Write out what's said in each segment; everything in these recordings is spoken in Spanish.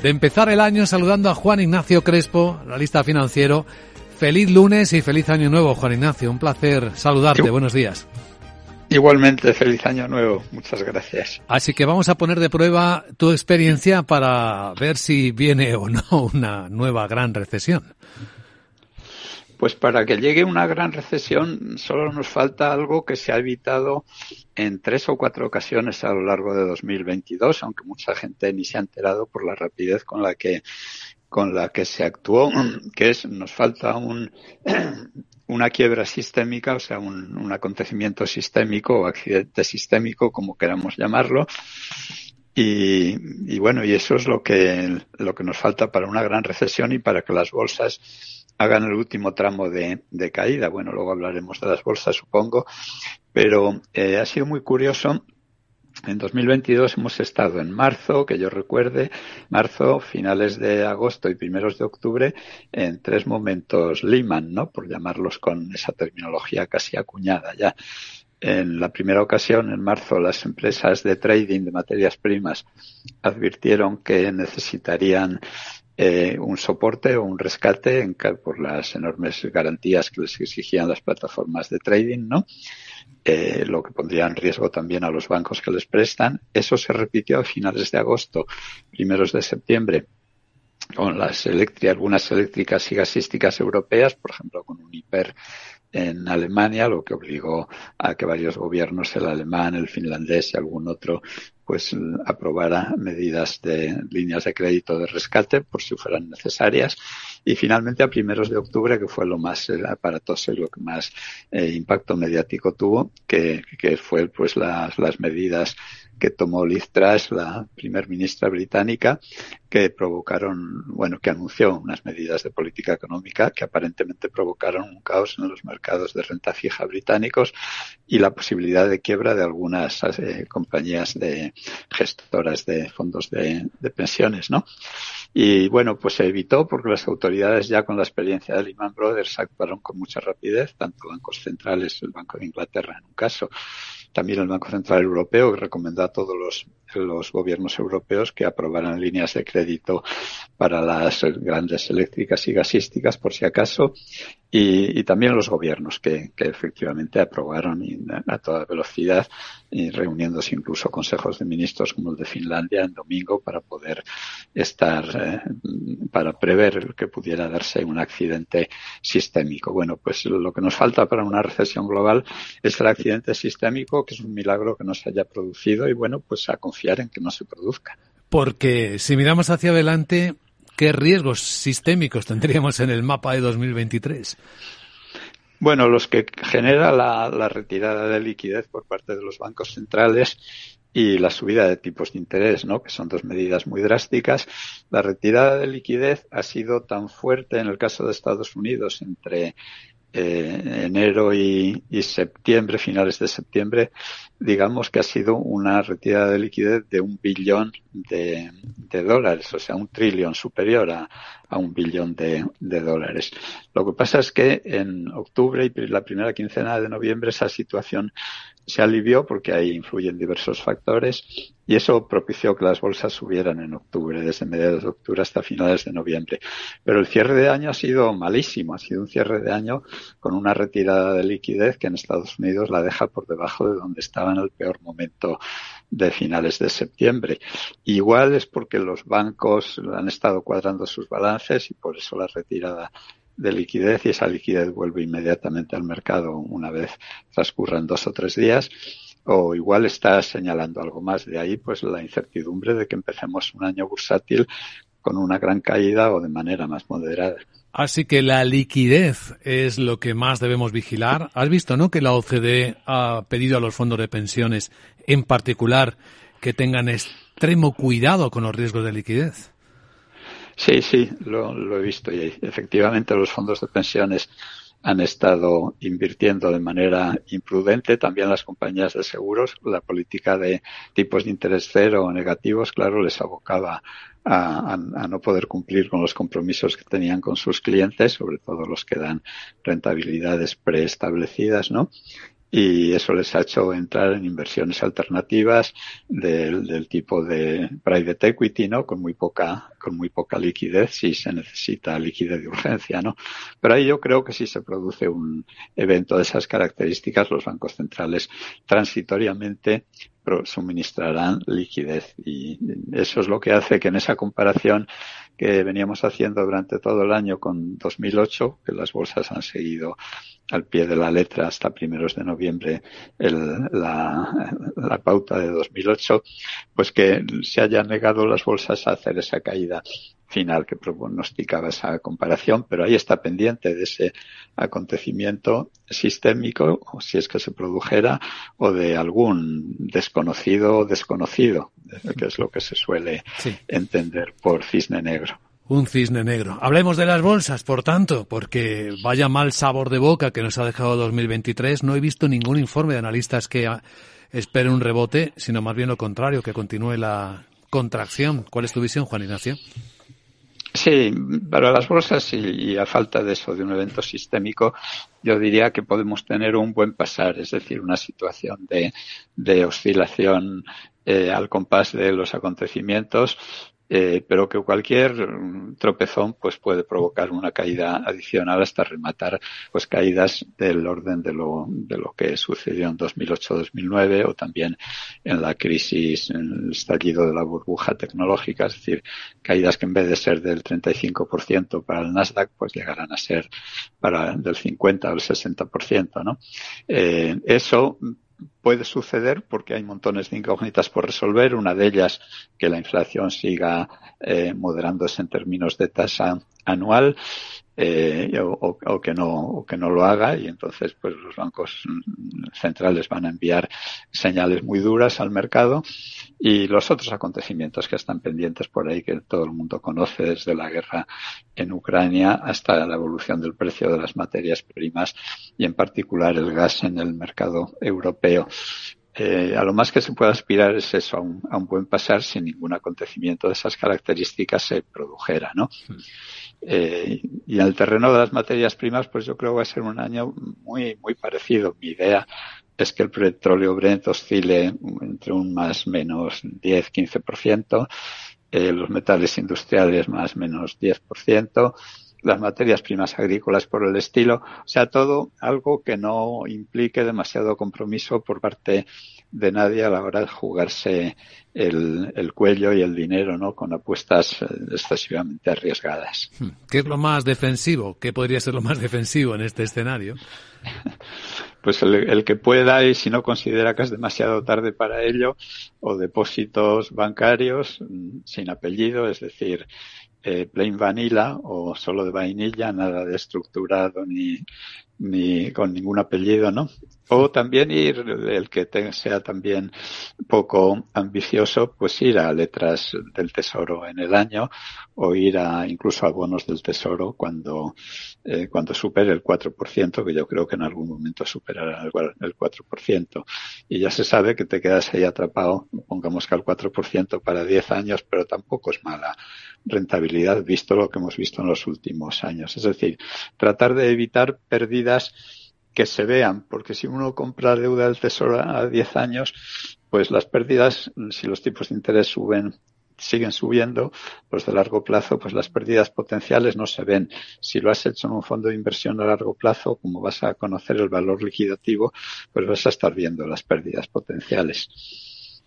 De empezar el año saludando a Juan Ignacio Crespo, analista financiero. Feliz lunes y feliz año nuevo, Juan Ignacio. Un placer saludarte. Buenos días. Igualmente, feliz año nuevo. Muchas gracias. Así que vamos a poner de prueba tu experiencia para ver si viene o no una nueva gran recesión. Pues para que llegue una gran recesión solo nos falta algo que se ha evitado en tres o cuatro ocasiones a lo largo de 2022, aunque mucha gente ni se ha enterado por la rapidez con la que con la que se actuó, que es nos falta un una quiebra sistémica, o sea, un, un acontecimiento sistémico o accidente sistémico, como queramos llamarlo, y, bueno, y eso es lo que, lo que nos falta para una gran recesión y para que las bolsas hagan el último tramo de, de caída. Bueno, luego hablaremos de las bolsas, supongo, pero eh, ha sido muy curioso en 2022 hemos estado en marzo, que yo recuerde, marzo, finales de agosto y primeros de octubre, en tres momentos Lehman, ¿no? Por llamarlos con esa terminología casi acuñada ya. En la primera ocasión, en marzo, las empresas de trading de materias primas advirtieron que necesitarían eh, un soporte o un rescate por las enormes garantías que les exigían las plataformas de trading, ¿no? Eh, lo que pondría en riesgo también a los bancos que les prestan. Eso se repitió a finales de agosto, primeros de septiembre, con las eléctricas, algunas eléctricas y gasísticas europeas, por ejemplo, con un hiper en Alemania, lo que obligó a que varios gobiernos, el alemán, el finlandés y algún otro, pues aprobara medidas de líneas de crédito de rescate por si fueran necesarias. Y finalmente a primeros de octubre, que fue lo más eh, aparatoso y lo que más eh, impacto mediático tuvo, que, que fue pues las, las medidas que tomó Liz Truss, la primer ministra británica, que provocaron, bueno, que anunció unas medidas de política económica que aparentemente provocaron un caos en los mercados de renta fija británicos y la posibilidad de quiebra de algunas eh, compañías de gestoras de fondos de, de, pensiones, ¿no? Y bueno, pues se evitó porque las autoridades ya con la experiencia de Lehman Brothers actuaron con mucha rapidez, tanto bancos centrales, el Banco de Inglaterra en un caso, también el Banco Central Europeo recomendó a todos los, los gobiernos europeos que aprobaran líneas de crédito para las grandes eléctricas y gasísticas, por si acaso, y, y también los gobiernos que, que efectivamente aprobaron a toda velocidad, y reuniéndose incluso consejos de ministros como el de Finlandia en domingo para poder estar, eh, para prever que pudiera darse un accidente sistémico. Bueno, pues lo que nos falta para una recesión global es el accidente sistémico, que es un milagro que no se haya producido y bueno, pues a confiar en que no se produzca. Porque si miramos hacia adelante, ¿qué riesgos sistémicos tendríamos en el mapa de 2023? Bueno, los que genera la, retirada de liquidez por parte de los bancos centrales y la subida de tipos de interés, ¿no? Que son dos medidas muy drásticas. La retirada de liquidez ha sido tan fuerte en el caso de Estados Unidos entre eh, enero y, septiembre, finales de septiembre, digamos que ha sido una retirada de liquidez de un billón de, dólares, o sea, un trillón superior a, a un billón de, de, dólares. Lo que pasa es que en octubre y la primera quincena de noviembre esa situación se alivió porque ahí influyen diversos factores y eso propició que las bolsas subieran en octubre, desde mediados de octubre hasta finales de noviembre. Pero el cierre de año ha sido malísimo, ha sido un cierre de año con una retirada de liquidez que en Estados Unidos la deja por debajo de donde estaba en el peor momento de finales de septiembre. Igual es porque los bancos han estado cuadrando sus balances y por eso la retirada de liquidez y esa liquidez vuelve inmediatamente al mercado una vez transcurran dos o tres días o igual está señalando algo más. De ahí, pues, la incertidumbre de que empecemos un año bursátil con una gran caída o de manera más moderada. Así que la liquidez es lo que más debemos vigilar. Has visto, ¿no? Que la OCDE ha pedido a los fondos de pensiones, en particular, que tengan extremo cuidado con los riesgos de liquidez. Sí, sí, lo, lo he visto y efectivamente los fondos de pensiones han estado invirtiendo de manera imprudente. También las compañías de seguros, la política de tipos de interés cero o negativos, claro, les abocaba a, a, no poder cumplir con los compromisos que tenían con sus clientes, sobre todo los que dan rentabilidades preestablecidas, ¿no? y eso les ha hecho entrar en inversiones alternativas del, del, tipo de private equity, ¿no? Con muy poca, con muy poca liquidez si se necesita liquidez de urgencia, ¿no? Pero ahí yo creo que si se produce un evento de esas características, los bancos centrales transitoriamente suministrarán liquidez. Y eso es lo que hace que en esa comparación que veníamos haciendo durante todo el año con 2008, que las bolsas han seguido al pie de la letra hasta primeros de noviembre la, pauta de 2008, pues que se hayan negado las bolsas a hacer esa caída final que pronosticaba esa comparación, pero ahí está pendiente de ese acontecimiento sistémico, o si es que se produjera, o de algún desconocido o desconocido, que es lo que se suele entender por cisne negro. Un cisne negro. Hablemos de las bolsas, por tanto, porque vaya mal sabor de boca que nos ha dejado 2023. No he visto ningún informe de analistas que espere un rebote, sino más bien lo contrario, que continúe la contracción. ¿Cuál es tu visión, Juan Ignacio? Sí, para las bolsas y, a falta de eso, de un evento sistémico, yo diría que podemos tener un buen pasar, es decir, una situación de, de oscilación eh, al compás de los acontecimientos eh, pero que cualquier tropezón pues puede provocar una caída adicional hasta rematar pues caídas del orden de lo, de lo que sucedió en 2008-2009 o también en la crisis, en el estallido de la burbuja tecnológica, es decir, caídas que en vez de ser del 35% para el Nasdaq pues llegarán a ser para del 50 o el 60%, ¿no? Eh, eso puede suceder porque hay montones de incógnitas por resolver. Una de ellas, que la inflación siga eh, moderándose en términos de tasa anual eh, o, que no o que no lo haga y entonces pues los bancos centrales van a enviar señales muy duras al mercado y los otros acontecimientos que están pendientes por ahí que todo el mundo conoce desde la guerra en Ucrania hasta la evolución del precio de las materias primas y en particular el gas en el mercado europeo eh, a lo más que se puede aspirar es eso, a un, a un, buen pasar sin ningún acontecimiento de esas características se produjera, ¿no? Mm. Eh, y en el terreno de las materias primas, pues yo creo que va a ser un año muy, muy parecido. Mi idea es que el petróleo Brent oscile entre un más menos 10-15%, eh, los metales industriales más menos 10%, las materias primas agrícolas por el estilo, o sea, todo algo que no implique demasiado compromiso por parte de nadie a la hora de jugarse el, el cuello y el dinero, ¿no? Con apuestas eh, excesivamente arriesgadas. Hmm. ¿Qué es lo más defensivo? ¿Qué podría ser lo más defensivo en este escenario? Pues el, el, que pueda y si no considera que es demasiado tarde para ello, o depósitos bancarios mm, sin apellido, es decir, eh, plain vanilla o solo de vainilla, nada de estructurado ni, ni con ningún apellido, ¿no? O también ir, el que sea también poco ambicioso, pues ir a letras del tesoro en el año o ir a incluso a bonos del tesoro cuando, eh, cuando supere el 4%, que yo creo que en algún momento superará el, el 4%. Y ya se sabe que te quedas ahí atrapado, pongamos que al 4% para 10 años, pero tampoco es mala rentabilidad visto lo que hemos visto en los últimos años. Es decir, tratar de evitar pérdidas que se vean, porque si uno compra deuda del tesoro a 10 años, pues las pérdidas, si los tipos de interés suben siguen subiendo, pues de largo plazo, pues las pérdidas potenciales no se ven. Si lo has hecho en un fondo de inversión a largo plazo, como vas a conocer el valor liquidativo, pues vas a estar viendo las pérdidas potenciales.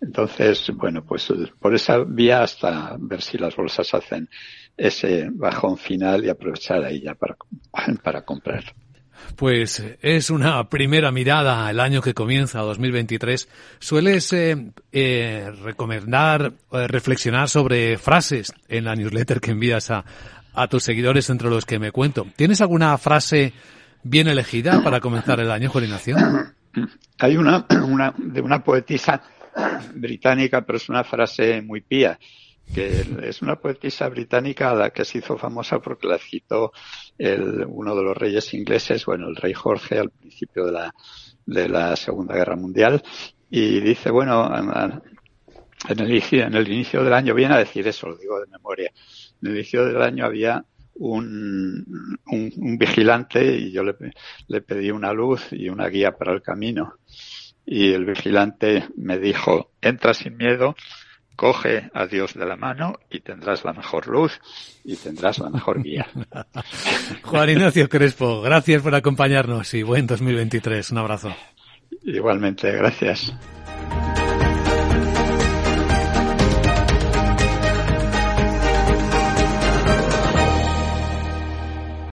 Entonces, bueno, pues por esa vía hasta ver si las bolsas hacen ese bajón final y aprovechar ahí ya para, para comprar. Pues es una primera mirada al año que comienza, 2023. ¿Sueles eh, eh, recomendar, reflexionar sobre frases en la newsletter que envías a, a tus seguidores entre los que me cuento? ¿Tienes alguna frase bien elegida para comenzar el año, Juan Hay una, una de una poetisa británica, pero es una frase muy pía, que es una poetisa británica la que se hizo famosa porque la citó el, uno de los reyes ingleses, bueno, el rey Jorge al principio de la, de la Segunda Guerra Mundial, y dice, bueno, en el, en el inicio del año, viene a decir eso, lo digo de memoria, en el inicio del año había un, un, vigilante y yo le, le pedí una luz y una guía para el camino. Y el vigilante me dijo, entra sin miedo, coge a Dios de la mano y tendrás la mejor luz y tendrás la mejor guía. Juan Ignacio Crespo, gracias por acompañarnos y buen 2023. Un abrazo. Igualmente, gracias.